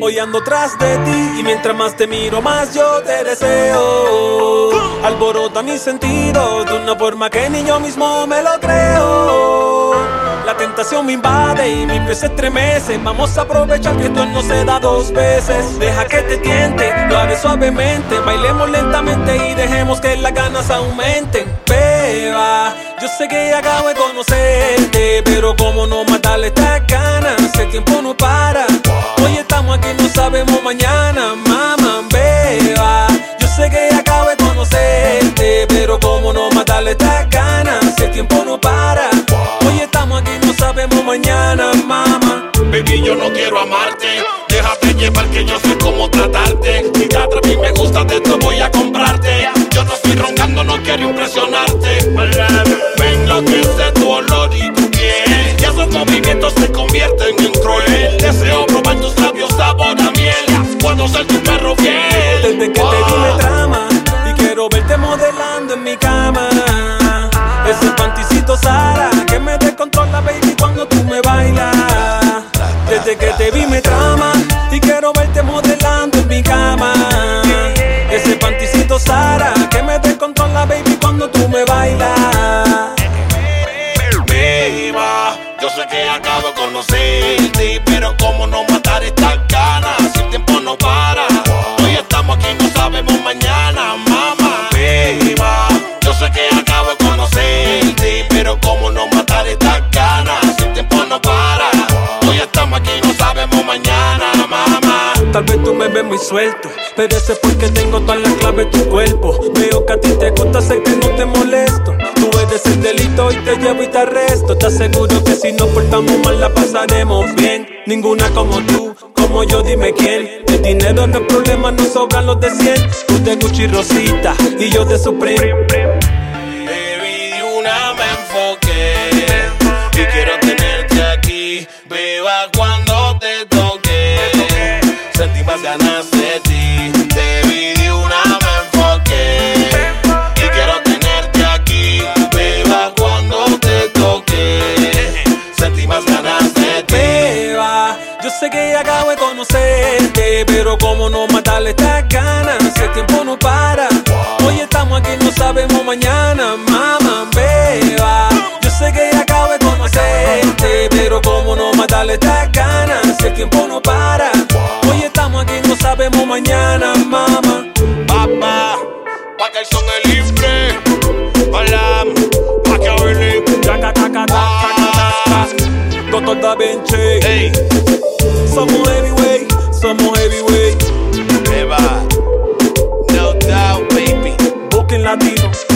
Hoy ando tras de ti y mientras más te miro más yo te deseo. Alborota mis sentidos de una forma que ni yo mismo me lo creo. Tentación me invade y mi pies se estremece. Vamos a aprovechar que esto no se da dos veces. Deja que te tiente, lo haré suavemente. Bailemos lentamente y dejemos que las ganas aumenten. Beba, yo sé que acabo de conocerte, pero como no matarle estas ganas, el tiempo no para. Mañana, mamá. Baby, yo no quiero amarte. Déjate llevar que yo sé cómo tratarte. Si te atreves y me gusta, te esto voy a comprarte. Yo no estoy roncando, no quiero impresionarte. Ven lo que sé tu olor y tu piel. Y esos movimientos se convierten en cruel. Deseo probar tus labios sabor a miel. Puedo ser tu perro fiel. Desde que te vi me trama y quiero verte modelando en mi cama. Desde que te vi me trama y quiero verte modelando en mi cama. Ese panticito Sara que me descontrola, baby, cuando tú me bailas. Beba, yo sé que acabo de conocerte, pero cómo no matar estas ganas muy suelto, pero es porque tengo todas las claves de tu cuerpo. Veo que a ti te gusta, sé que no te molesto. Tú eres el delito y te llevo y te arresto. Te aseguro que si nos portamos mal la pasaremos bien. Ninguna como tú, como yo, dime quién. El dinero no es problema, no sobran los de 100. Tú de Gucci Rosita y yo de Supreme. Sé que acabo de conocerte, pero como no matarle estas ganas, el tiempo no para. Hoy estamos aquí, no sabemos mañana, mamá, beba. Yo sé que acabo de conocerte, pero como no matarle estas ganas, el tiempo no para. latinos.